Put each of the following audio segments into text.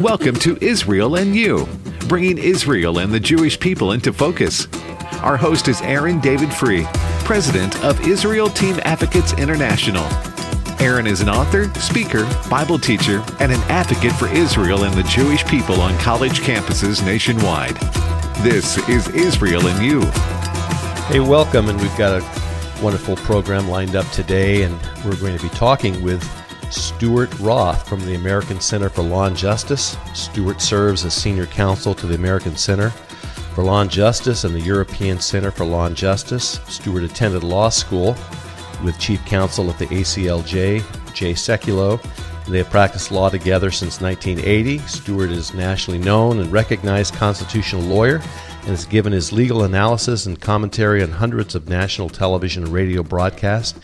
Welcome to Israel and You, bringing Israel and the Jewish people into focus. Our host is Aaron David Fruh, president of Israel Team Advocates International. Aaron is an author, speaker, Bible teacher, and an advocate for Israel and the Jewish people on college campuses nationwide. This is Israel and You. Hey, welcome, and we've got a wonderful program lined up today, and we're going to be talking with Stuart Roth from the American Center for Law and Justice. Stuart serves as senior counsel to the American Center for Law and Justice and the European Center for Law and Justice. Stuart attended law school with chief counsel at the ACLJ, Jay Sekulow. They have practiced law together since 1980. Stuart is nationally known and recognized constitutional lawyer and has given his legal analysis and commentary on hundreds of national television and radio broadcasts.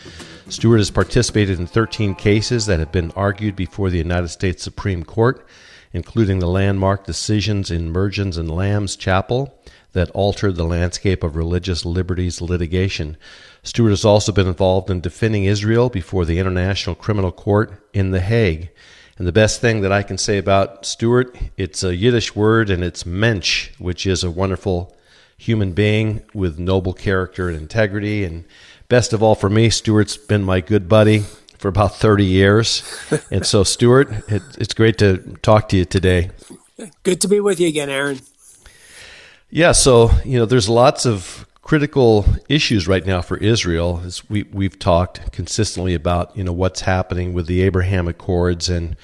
Stuart has participated in 13 cases that have been argued before the United States Supreme Court, including the landmark decisions in Mergens and Lamb's Chapel that altered the landscape of religious liberties litigation. Stuart has also been involved in defending Israel before the International Criminal Court in The Hague. And the best thing that I can say about Stuart, it's a Yiddish word and it's mensch, which is a wonderful human being with noble character and integrity and best of all for me, Stuart's been my good buddy for about 30 years. and so, Stuart, it, it's great to talk to you today. Good to be with you again, Aaron. Yeah, so, you know, there's lots of critical issues right now for Israel. As we, we've talked consistently about, you know, what's happening with the Abraham Accords and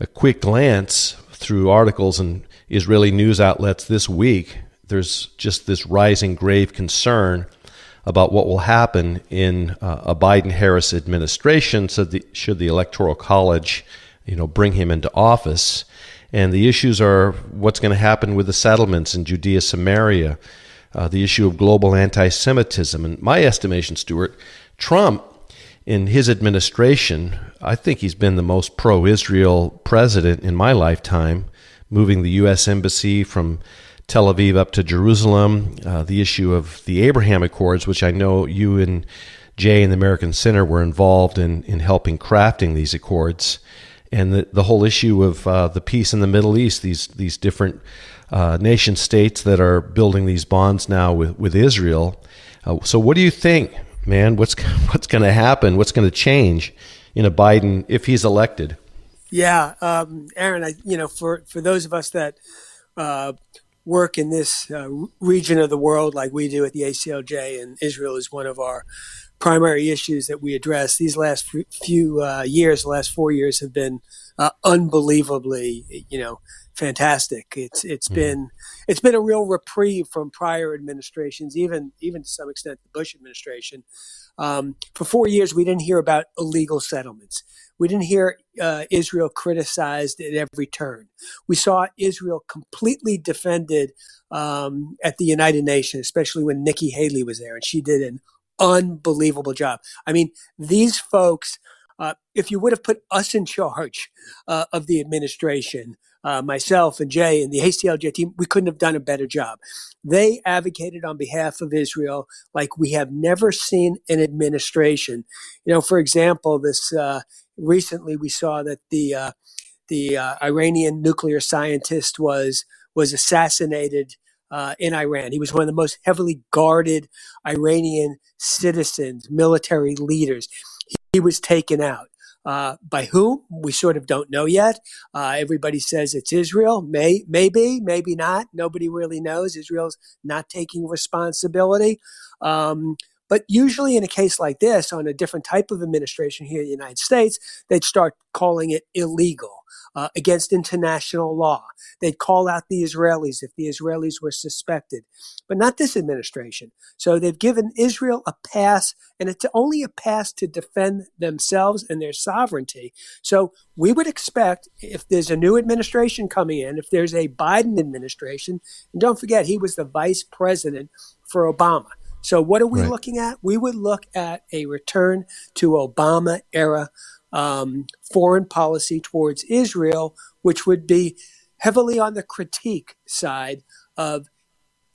a quick glance through articles and Israeli news outlets this week, there's just this rising grave concern about what will happen in uh, a Biden Harris administration the, should the Electoral College you know bring him into office. And the issues are what's going to happen with the settlements in Judea Samaria uh, the issue of global anti-Semitism. And my estimation Stuart Trump in his administration I think he's been the most pro-Israel president in my lifetime moving the US embassy from Tel Aviv up to Jerusalem, uh, the issue of the Abraham Accords, which I know you and Jay and the American Center were involved in, in helping crafting these accords, and the, the whole issue of uh, the peace in the Middle East, these, these different uh, nation states that are building these bonds now with, with Israel. Uh, so, what do you think, man? What's, what's going to happen? What's going to change in a Biden if he's elected? Yeah, um, Aaron, I, you know, for, for those of us that uh, work in this uh, region of the world like we do at the ACLJ, and Israel is one of our primary issues that we address. These last few uh, years, the last four years, have been uh, unbelievably, you know, fantastic. It's it's mm-hmm. been it's been a real reprieve from prior administrations, even even to some extent the Bush administration. Um, for four years, we didn't hear about illegal settlements. We didn't hear uh, Israel criticized at every turn. We saw Israel completely defended um, at the United Nations, especially when Nikki Haley was there, and she did an unbelievable job. I mean, these folks. Uh, if you would have put us in charge uh, of the administration, uh, myself and Jay and the ACLJ team, we couldn't have done a better job. They advocated on behalf of Israel like we have never seen an administration. You know, for example, this uh, recently we saw that the uh, the uh, Iranian nuclear scientist was was assassinated uh, in Iran. He was one of the most heavily guarded Iranian citizens, military leaders. He, he was taken out. Uh, by whom? We sort of don't know yet. Uh, everybody says it's Israel. May, maybe, maybe not. Nobody really knows. Israel's not taking responsibility. Um, but usually, in a case like this, on a different type of administration here in the United States, they'd start calling it illegal, uh, against international law. They'd call out the Israelis if the Israelis were suspected, but not this administration. So they've given Israel a pass, and it's only a pass to defend themselves and their sovereignty. So we would expect if there's a new administration coming in, if there's a Biden administration, and don't forget, he was the vice president for Obama. So, what are we right. looking at? We would look at a return to Obama era um, foreign policy towards Israel, which would be heavily on the critique side of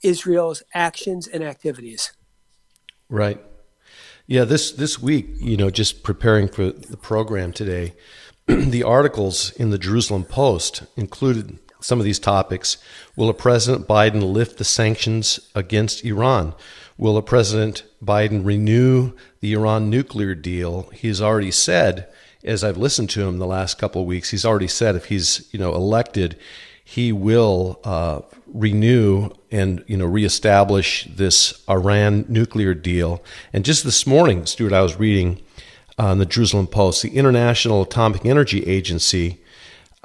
Israel's actions and activities. Right. Yeah, this this week, you know, just preparing for the program today, the articles in the Jerusalem Post included some of these topics. Will a President Biden lift the sanctions against Iran? Will a President Biden renew the Iran nuclear deal? He's already said, as I've listened to him the last couple of weeks, he's already said if he's you know elected, he will uh, renew and you know reestablish this Iran nuclear deal. And just this morning, Stuart, I was reading on the Jerusalem Post, the International Atomic Energy Agency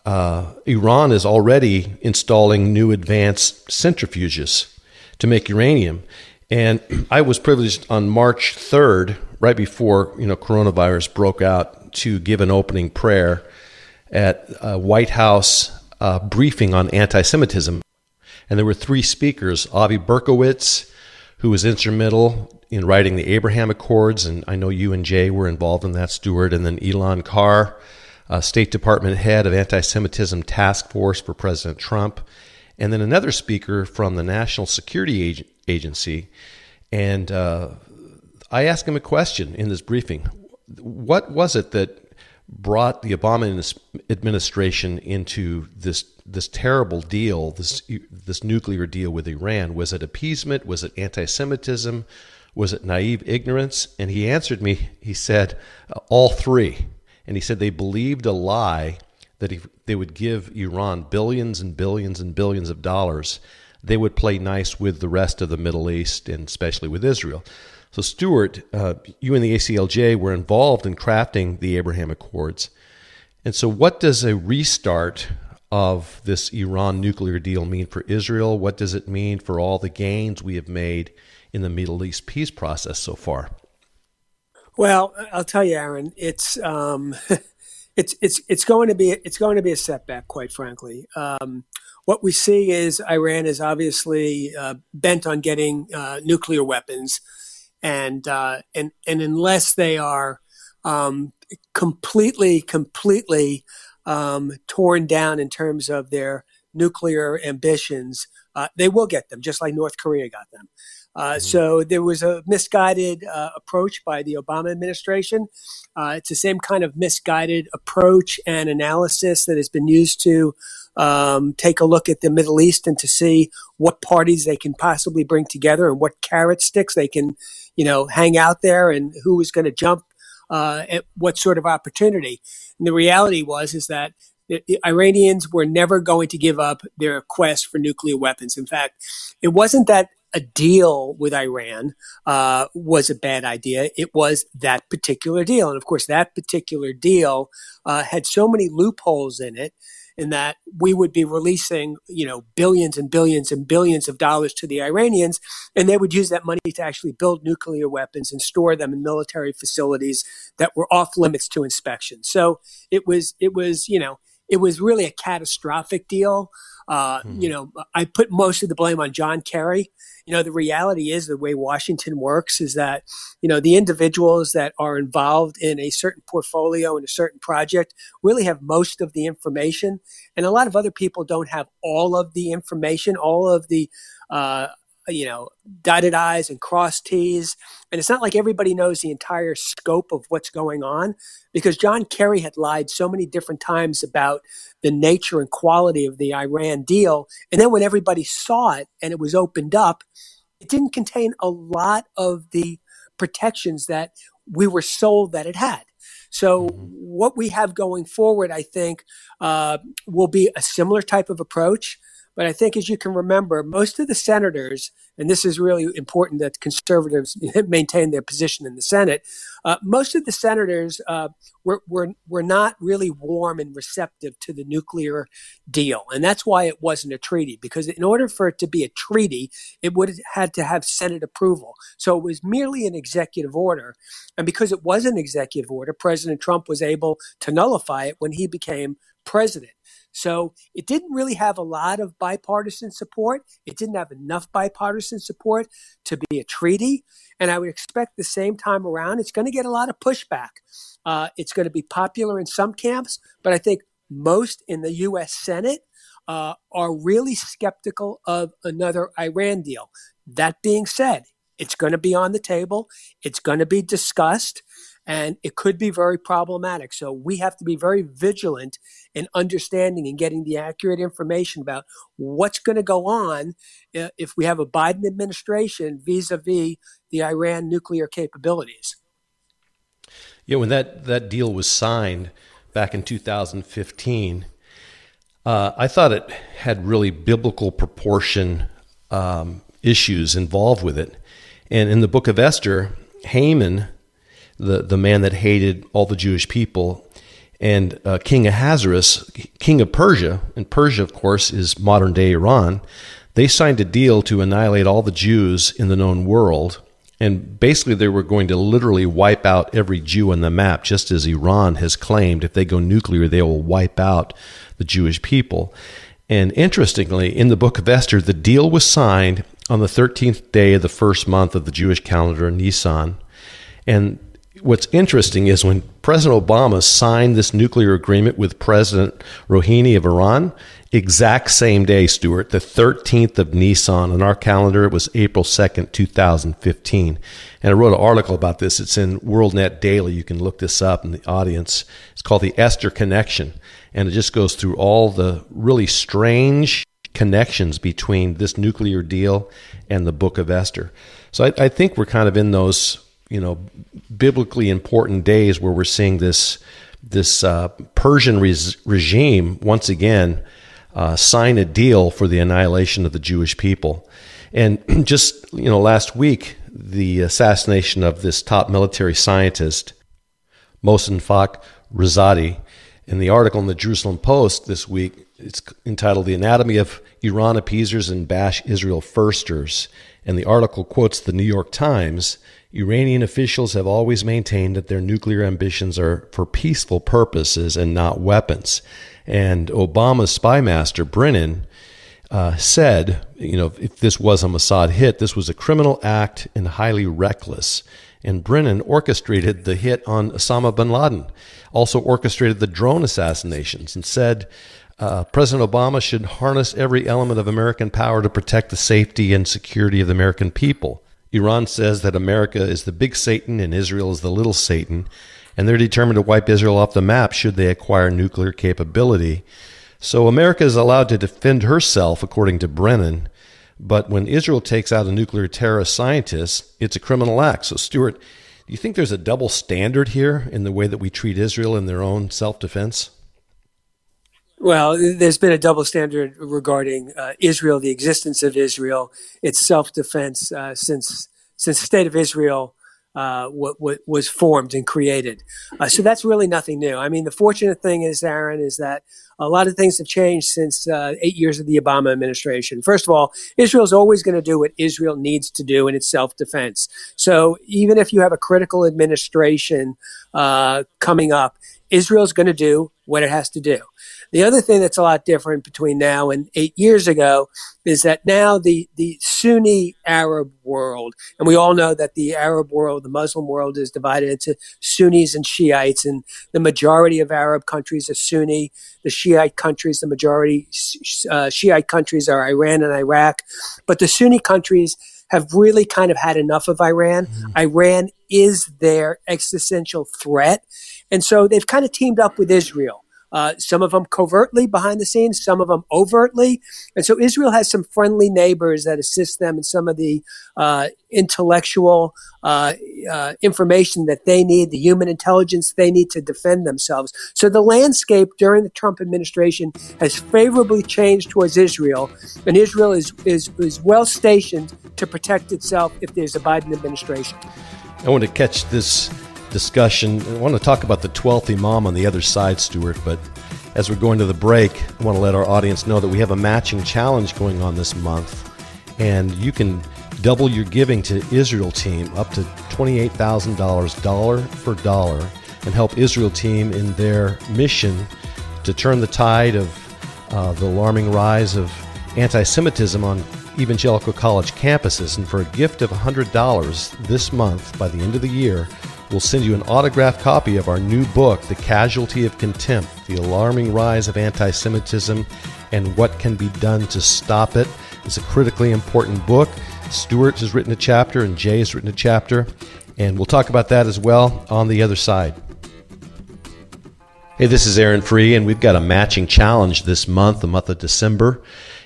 uh, Iran is already installing new advanced centrifuges to make uranium. And I was privileged on March 3rd, right before you know coronavirus broke out, to give an opening prayer at a White House uh, briefing on anti-Semitism. And there were three speakers: Avi Berkowitz, who was instrumental in writing the Abraham Accords, and I know you and Jay were involved in that, Stuart, and then Elan Carr uh, State Department head of Anti Semitism Task Force for President Trump, and then another speaker from the National Security Agency. And uh, I asked him a question in this briefing What was it that brought the Obama administration into this this terrible deal, this this nuclear deal with Iran? Was it appeasement? Was it anti-Semitism? Was it naive ignorance? And he answered me. He said, "All three and he said they believed a lie that if they would give Iran billions and billions and billions of dollars, they would play nice with the rest of the Middle East and especially with Israel. So, Stuart, uh, you and the ACLJ were involved in crafting the Abraham Accords. And so, what does a restart of this Iran nuclear deal mean for Israel? What does it mean for all the gains we have made in the Middle East peace process so far? Well, I'll tell you, Aaron, it's um, it's it's it's going to be it's going to be a setback, quite frankly. Um, what we see is Iran is obviously uh, bent on getting uh, nuclear weapons, and uh, and and unless they are um, completely completely um, torn down in terms of their nuclear ambitions, uh, they will get them, just like North Korea got them. Uh, mm-hmm. So there was a misguided uh, approach by the Obama administration. Uh, it's the same kind of misguided approach and analysis that has been used to um, take a look at the Middle East and to see what parties they can possibly bring together and what carrot sticks they can, you know, hang out there and who is going to jump uh, at what sort of opportunity. And the reality was is that the Iranians were never going to give up their quest for nuclear weapons. In fact, it wasn't that a deal with Iran uh, was a bad idea. It was that particular deal. And of course, that particular deal uh, had so many loopholes in it in that we would be releasing, you know, billions and billions and billions of dollars to the Iranians, and they would use that money to actually build nuclear weapons and store them in military facilities that were off limits to inspection. So it was, it was, you know, it was really a catastrophic deal. Uh, mm-hmm. You know, I put most of the blame on John Kerry. You know, the reality is the way Washington works is that, you know, the individuals that are involved in a certain portfolio and a certain project really have most of the information. And a lot of other people don't have all of the information, all of the, uh, you know, dotted I's and crossed T's. And it's not like everybody knows the entire scope of what's going on because John Kerry had lied so many different times about the nature and quality of the Iran deal. And then when everybody saw it and it was opened up, it didn't contain a lot of the protections that we were sold that it had. So, mm-hmm. what we have going forward, I think, uh, will be a similar type of approach. But I think, as you can remember, most of the senators, and this is really important that conservatives maintain their position in the Senate, uh, most of the senators uh, were, were, were not really warm and receptive to the nuclear deal. And that's why it wasn't a treaty, because in order for it to be a treaty, it would have had to have Senate approval. So it was merely an executive order. And because it was an executive order, President Trump was able to nullify it when he became president. So it didn't really have a lot of bipartisan support. It didn't have enough bipartisan support to be a treaty. And I would expect the same time around, it's going to get a lot of pushback. Uh, it's going to be popular in some camps, but I think most in the U.S. Senate uh, are really skeptical of another Iran deal. That being said, it's going to be on the table. It's going to be discussed. And it could be very problematic. So we have to be very vigilant in understanding and getting the accurate information about what's going to go on uh, if we have a Biden administration vis a vis the Iran nuclear capabilities. Yeah, when that, that deal was signed back in 2015, uh, I thought it had really biblical proportion um, issues involved with it. And in the book of Esther, Haman, the, the man that hated all the Jewish people, and uh, King Ahasuerus, king of Persia, and Persia, of course, is modern day Iran, they signed a deal to annihilate all the Jews in the known world. And basically, they were going to literally wipe out every Jew on the map, just as Iran has claimed if they go nuclear, they will wipe out the Jewish people. And interestingly, in the book of Esther, the deal was signed on the 13th day of the first month of the Jewish calendar, Nisan. And what's interesting is when President Obama signed this nuclear agreement with President Rouhani of Iran, exact same day, Stuart, the 13th of Nisan on our calendar, it was April 2nd, 2015. And I wrote an article about this. It's in WorldNet Daily. You can look this up in the audience. It's called The Esther Connection. And it just goes through all the really strange connections between this nuclear deal and the book of Esther. So I, I think we're kind of in those, you know, biblically important days where we're seeing this this uh, Persian regime once again uh, sign a deal for the annihilation of the Jewish people. And just you know, last week, the assassination of this top military scientist, Mohsen Fakhrizadeh, in the article in the Jerusalem Post this week, it's entitled The Anatomy of Iran Appeasers and Bash Israel Firsters. And the article quotes the New York Times Iranian officials have always maintained that their nuclear ambitions are for peaceful purposes and not weapons. And Obama's spy master, Brennan, uh, said, you know, if this was a Mossad hit, this was a criminal act and highly reckless. And Brennan orchestrated the hit on Osama bin Laden, also orchestrated the drone assassinations, and said uh, President Obama should harness every element of American power to protect the safety and security of the American people. Iran says that America is the big Satan and Israel is the little Satan, and they're determined to wipe Israel off the map should they acquire nuclear capability. So America is allowed to defend herself, according to Brennan. But when Israel takes out a nuclear terrorist scientist, it's a criminal act. So, Stuart, do you think there's a double standard here in the way that we treat Israel in their own self defense? Well, there's been a double standard regarding uh, Israel, the existence of Israel, its self-defense uh, since since the state of Israel uh, what, what was formed and created. Uh, so that's really nothing new. I mean, the fortunate thing is, Aaron, is that a lot of things have changed since uh, eight years of the Obama administration. First of all, Israel's always going to do what Israel needs to do in its self-defense. So even if you have a critical administration uh, coming up, Israel's going to do what it has to do. The other thing that's a lot different between now and eight years ago is that now the, the Sunni Arab world, and we all know that the Arab world, the Muslim world is divided into Sunnis and Shiites, and the majority of Arab countries are Sunni. The Shiite countries, the majority uh, Shiite countries are Iran and Iraq. But the Sunni countries have really kind of had enough of Iran. Mm-hmm. Iran is their existential threat. And so they've kind of teamed up with Israel. Uh, some of them covertly behind the scenes, some of them overtly. And so Israel has some friendly neighbors that assist them in some of the uh, intellectual uh, uh information that they need, the human intelligence they need to defend themselves. So the landscape during the Trump administration has favorably changed towards Israel, and Israel is, is, is well stationed to protect itself if there's a Biden administration. I want to catch this discussion. I want to talk about the 12th Imam on the other side, Stuart, but as we're going to the break, I want to let our audience know that we have a matching challenge going on this month, and you can double your giving to Israel Team up to $28,000 for dollar and help Israel Team in their mission to turn the tide of uh, the alarming rise of anti Semitism on evangelical college campuses. And for a gift of $100 this month by the end of the year, We'll send you an autographed copy of our new book, The Casualty of Contempt The Alarming Rise of Anti Semitism and What Can Be Done to Stop It. It's a critically important book. Stuart has written a chapter and Jay has written a chapter. And we'll talk about that as well on the other side. Hey, this is Aaron Fruh, and we've got a matching challenge this month, the month of December.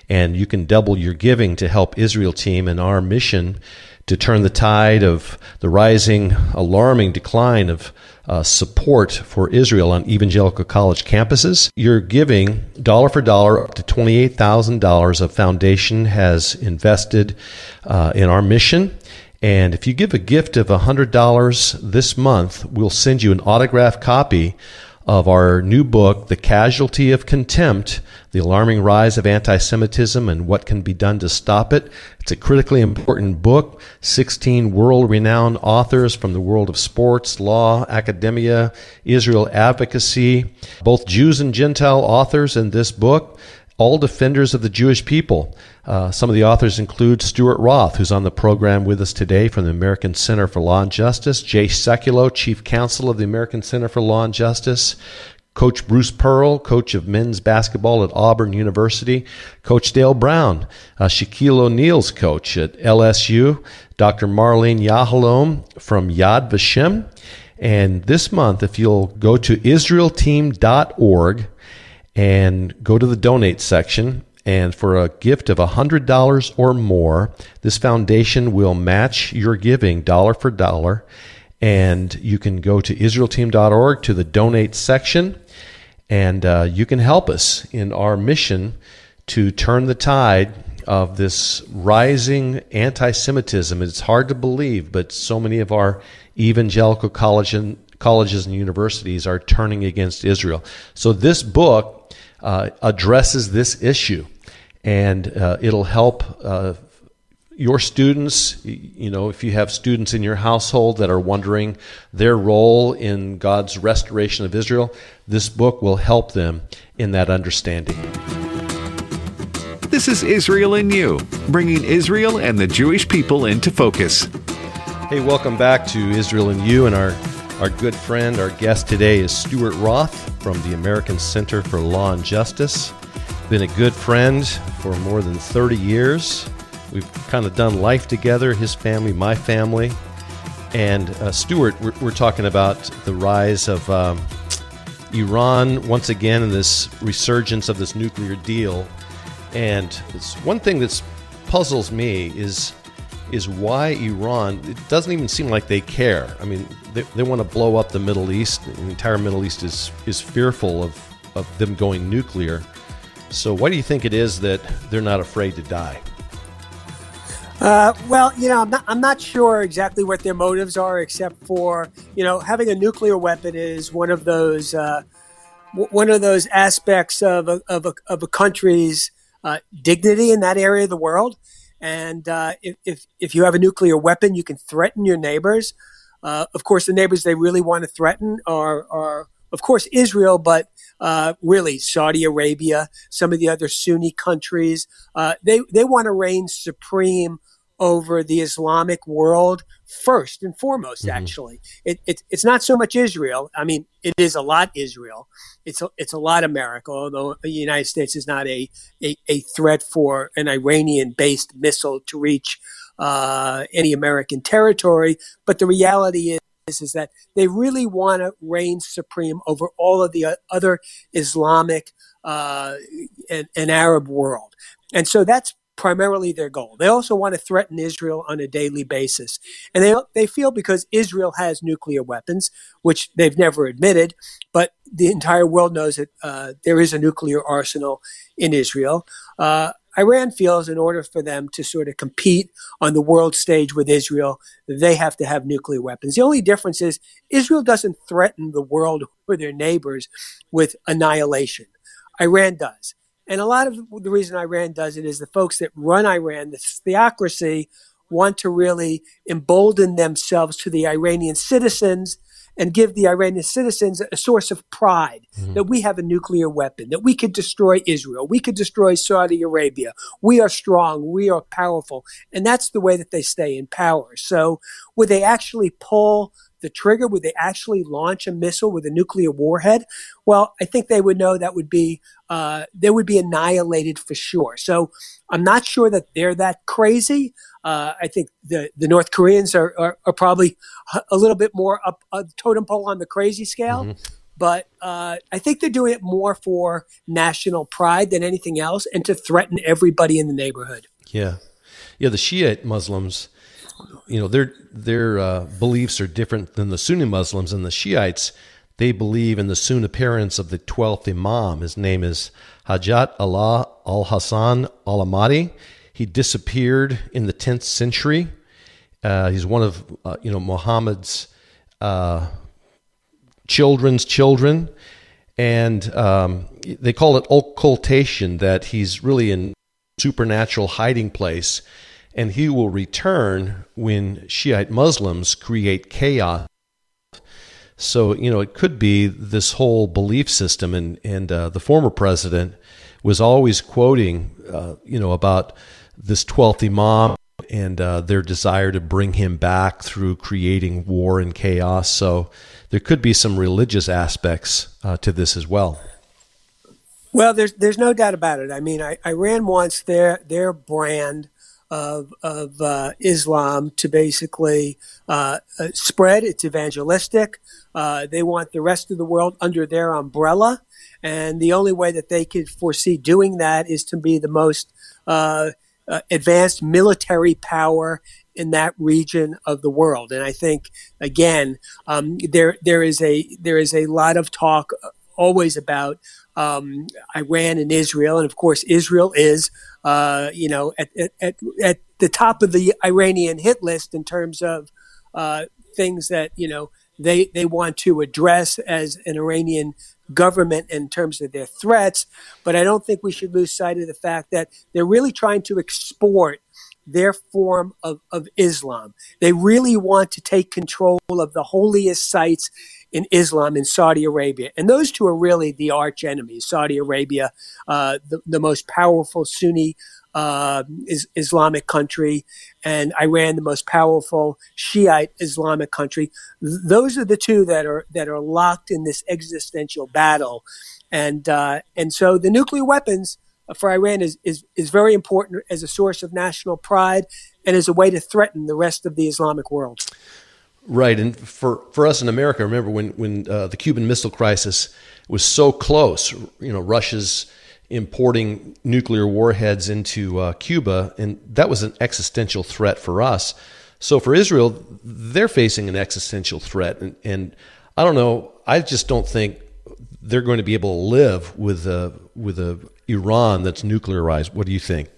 And you can double your giving to help Israel Team in our mission to turn the tide of the rising, alarming decline of uh, support for Israel on evangelical college campuses. You're giving dollar for dollar up to $28,000 a foundation has invested uh, in our mission. And if you give a gift of $100 this month, we'll send you an autographed copy of our new book, The Casualty of Contempt The Alarming Rise of Anti Semitism and What Can Be Done to Stop It. It's a critically important book. 16 world renowned authors from the world of sports, law, academia, Israel advocacy, both Jews and Gentile authors in this book all defenders of the Jewish people. Uh, some of the authors include Stuart Roth, who's on the program with us today from the American Center for Law and Justice, Jay Sekulow, Chief Counsel of the American Center for Law and Justice, Coach Bruce Pearl, coach of men's basketball at Auburn University, Coach Dale Brown, uh, Shaquille O'Neal's coach at LSU, Dr. Marlene Yahalom from Yad Vashem. And this month, if you'll go to israelteam.org, and go to the donate section. And for a gift of $100 or more, this foundation will match your giving dollar for dollar. And you can go to IsraelTeam.org to the donate section, and uh, you can help us in our mission to turn the tide of this rising anti Semitism. It's hard to believe, but so many of our evangelical college and, colleges and universities are turning against Israel. So, this book uh, addresses this issue, and uh, it'll help uh, your students. You know, if you have students in your household that are wondering their role in God's restoration of Israel, this book will help them in that understanding. This is Israel and You, bringing Israel and the Jewish people into focus. Hey, welcome back to Israel and You, and our our good friend, our guest today is Stuart Roth from the American Center for Law and Justice. Been a good friend for more than 30 years. We've kind of done life together, his family, my family. And uh, Stuart, we're, we're, talking about the rise of um, Iran once again and this resurgence of this nuclear deal. And it's one thing that puzzles me is is why Iran, it doesn't even seem like they care. I mean, they, they want to blow up the Middle East. The entire Middle East is, is fearful of, of them going nuclear. So, why do you think it is that they're not afraid to die? Uh, well, you know, I'm not, I'm not sure exactly what their motives are, except for, you know, having a nuclear weapon is one of those, uh, one of those aspects of a, of a, of a country's uh, dignity in that area of the world. And uh, if, if, if you have a nuclear weapon, you can threaten your neighbors. Uh, of course, the neighbors they really want to threaten are, are of course, Israel, but uh, really Saudi Arabia, some of the other Sunni countries. Uh, they, they want to reign supreme over the Islamic world first and foremost. Mm-hmm. Actually, it, it, it's not so much Israel. I mean, it is a lot Israel. It's a, it's a lot America. Although the United States is not a a, a threat for an Iranian-based missile to reach uh, any American territory, but the reality is. Is, that they really want to reign supreme over all of the other Islamic uh, and, and Arab world, and so that's primarily their goal. They also want to threaten Israel on a daily basis. And they, they feel because Israel has nuclear weapons, which they've never admitted, but the entire world knows that uh, there is a nuclear arsenal in Israel. Uh, Iran feels in order for them to sort of compete on the world stage with Israel, they have to have nuclear weapons. The only difference is Israel doesn't threaten the world or their neighbors with annihilation. Iran does. And a lot of the reason Iran does it is the folks that run Iran, the theocracy, want to really embolden themselves to the Iranian citizens and give the Iranian citizens a source of pride mm-hmm. that we have a nuclear weapon, that we could destroy Israel, we could destroy Saudi Arabia. We are strong, we are powerful. And that's the way that they stay in power. So would they actually pull the trigger? Would they actually launch a missile with a nuclear warhead? Well, I think they would know that would be uh, they would be annihilated for sure. So I'm not sure that they're that crazy. Uh, I think the, the North Koreans are, are, are, probably a little bit more up a totem pole on the crazy scale. Mm-hmm. But uh, I think they're doing it more for national pride than anything else and to threaten everybody in the neighborhood. Yeah. Yeah, the Shiite Muslims, you know, their their uh, beliefs are different than the Sunni Muslims and the Shiites. They believe in the soon appearance of the 12th Imam. His name is Hajat Allah al Hassan al Ahmadi. He disappeared in the 10th century. Uh, he's one of, uh, you know, Muhammad's uh, children's children. And um, they call it occultation, that he's really in supernatural hiding place. And he will return when Shiite Muslims create chaos. So, you know, it could be this whole belief system. And, and uh, the former president was always quoting, uh, you know, about this 12th Imam and uh, their desire to bring him back through creating war and chaos. So there could be some religious aspects uh, to this as well. Well, there's there's no doubt about it. I mean, I, Iran wants their their brand of of uh, Islam to basically uh, uh, spread. It's evangelistic. Uh, they want the rest of the world under their umbrella, and the only way that they could foresee doing that is to be the most uh, uh, advanced military power in that region of the world. And I think again, um, there there is a there is a lot of talk always about um, Iran and Israel, and of course Israel is uh, you know at, at at the top of the Iranian hit list in terms of uh, things that you know they they want to address as an Iranian government in terms of their threats. But I don't think we should lose sight of the fact that they're really trying to export their form of, of Islam. They really want to take control of the holiest sites in Islam in Saudi Arabia. And those two are really the arch enemies. Saudi Arabia, uh, the, the most powerful Sunni uh, is Islamic country, and Iran, the most powerful Shiite Islamic country. those are the two that are that are locked in this existential battle, and uh, and so the nuclear weapons for Iran is, is is very important as a source of national pride and as a way to threaten the rest of the Islamic world. Right, and for, for us in America, remember when when uh, the Cuban Missile Crisis was so close, you know, Russia's importing nuclear warheads into uh, Cuba, and that was an existential threat for us. So for Israel, they're facing an existential threat, and, and I don't know. I just don't think they're going to be able to live with a with a Iran that's nuclearized. What do you think?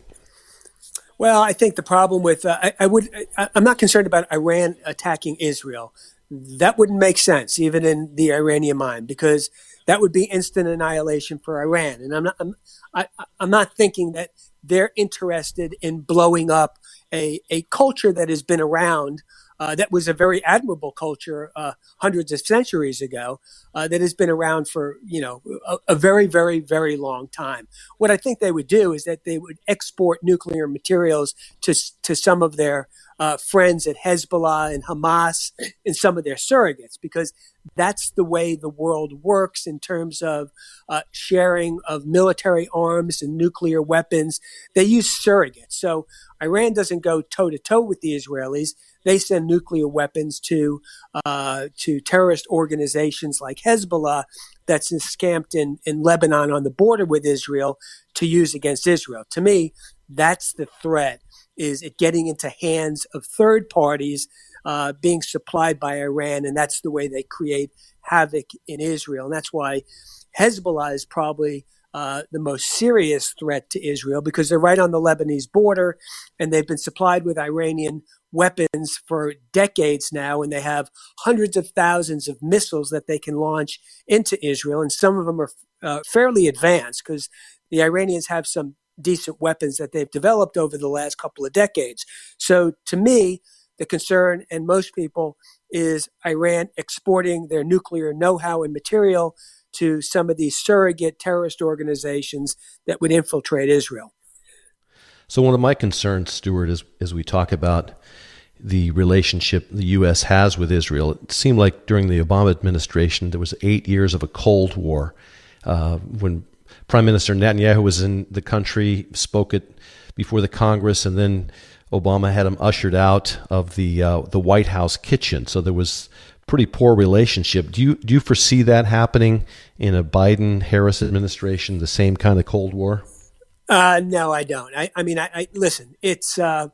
Well, I think the problem with uh, I, I, would I, I'm not concerned about Iran attacking Israel. That wouldn't make sense, even in the Iranian mind, because that would be instant annihilation for Iran. And I'm not, I'm, I, am not thinking that they're interested in blowing up a, a culture that has been around. Uh, that was a very admirable culture uh, hundreds of centuries ago uh, that has been around for you know a, a, very very very long time. What I think they would do is that they would export nuclear materials to to some of their uh, friends at Hezbollah and Hamas and some of their surrogates because that's the way the world works in terms of uh, sharing of military arms and nuclear weapons. They use surrogates. So Iran doesn't go toe to toe with the Israelis. They send nuclear weapons to uh, to terrorist organizations like Hezbollah that's encamped in, in Lebanon on the border with Israel to use against Israel. To me, that's the threat is it getting into hands of third parties uh, being supplied by Iran, and that's the way they create havoc in Israel. And that's why Hezbollah is probably uh, the most serious threat to Israel because they're right on the Lebanese border and they've been supplied with Iranian weapons for decades now, and they have hundreds of thousands of missiles that they can launch into Israel, and some of them are uh, fairly advanced because the Iranians have some decent weapons that they've developed over the last couple of decades. So to me, the concern, and most people, is Iran exporting their nuclear know how and material to some of these surrogate terrorist organizations that would infiltrate Israel. So, one of my concerns, Stuart, is as we talk about the relationship the U.S. has with Israel. It seemed like during the Obama administration there was eight years of a Cold War. Uh, when Prime Minister Netanyahu was in the country, spoke it before the Congress, and then Obama had him ushered out of the uh, the White House kitchen. So there was pretty poor relationship. Do you do you foresee that happening in a Biden Harris administration? The same kind of Cold War? Uh, no, I don't. I, I mean, I, I listen. It's uh,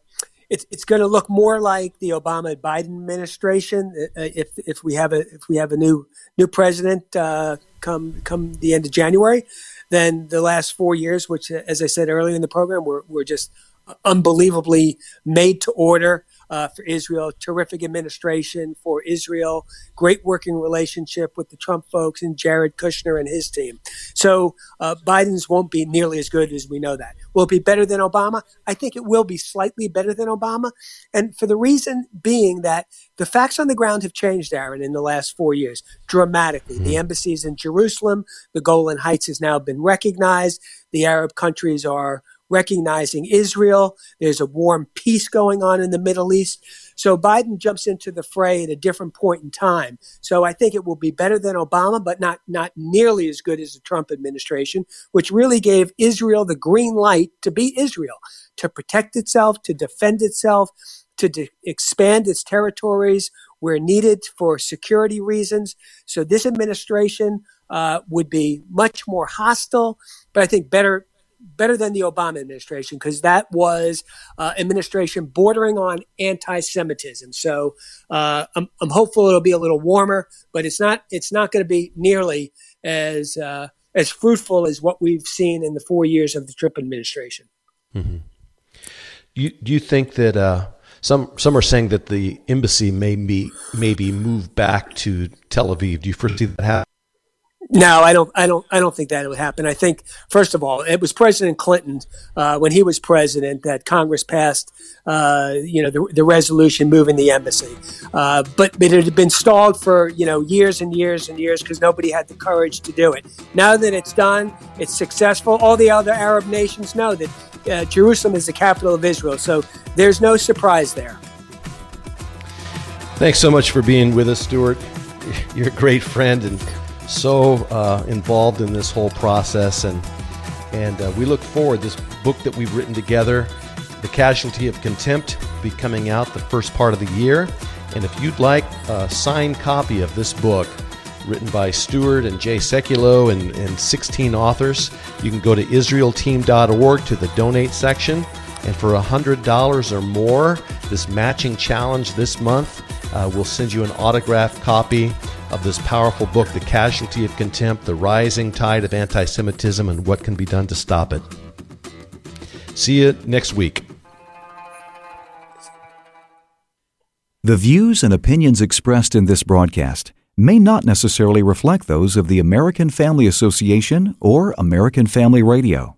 it's it's going to look more like the Obama Biden administration uh, if if we have a if we have a new new president uh, come come the end of January than the last four years, which, uh, as I said earlier in the program, were were just uh, unbelievably made to order uh, for Israel, terrific administration for Israel, great working relationship with the Trump folks and Jared Kushner and his team. So uh, Biden's won't be nearly as good as we know that. Will it be better than Obama? I think it will be slightly better than Obama. And for the reason being that the facts on the ground have changed, Aaron, in the last four years dramatically. Mm-hmm. The embassies in Jerusalem, the Golan Heights has now been recognized. The Arab countries are recognizing Israel. There's a warm peace going on in the Middle East. So Biden jumps into the fray at a different point in time. So I think it will be better than Obama, but not, not nearly as good as the Trump administration, which really gave Israel the green light to be Israel, to protect itself, to defend itself, to de- expand its territories where needed for security reasons. So this administration uh, would be much more hostile, but I think better better than the Obama administration because that was uh, administration bordering on anti-Semitism. So uh, I'm, I'm, hopeful it'll be a little warmer, but it's not it's not going to be nearly as uh, as fruitful as what we've seen in the four years of the Trump administration. Mm-hmm. You, do you think that uh, some some are saying that the embassy may be maybe move back to Tel Aviv? Do you foresee that happen? No, I don't. I don't. I don't think that would happen. I think, first of all, it was President Clinton uh, when he was president that Congress passed, uh, you know, the, the, resolution moving the embassy. Uh, but, but it had been stalled for you know years and years and years because nobody had the courage to do it. Now that it's done, it's successful. All the other Arab nations know that uh, Jerusalem is the capital of Israel, so there's no surprise there. Thanks so much for being with us, Stuart. You're a great friend and so uh, involved in this whole process, and and uh, we look forward. This book that we've written together, "The Casualty of Contempt," be coming out the first part of the year. And if you'd like a signed copy of this book, written by Stuart and Jay Sekulow and, and 16 authors, you can go to IsraelTeam.org to the donate section. And for $100 or more, this matching challenge this month, uh, we'll send you an autographed copy of this powerful book, The Casualty of Contempt The Rising Tide of Anti Semitism and What Can Be Done to Stop It. See you next week. The views and opinions expressed in this broadcast may not necessarily reflect those of the American Family Association or American Family Radio.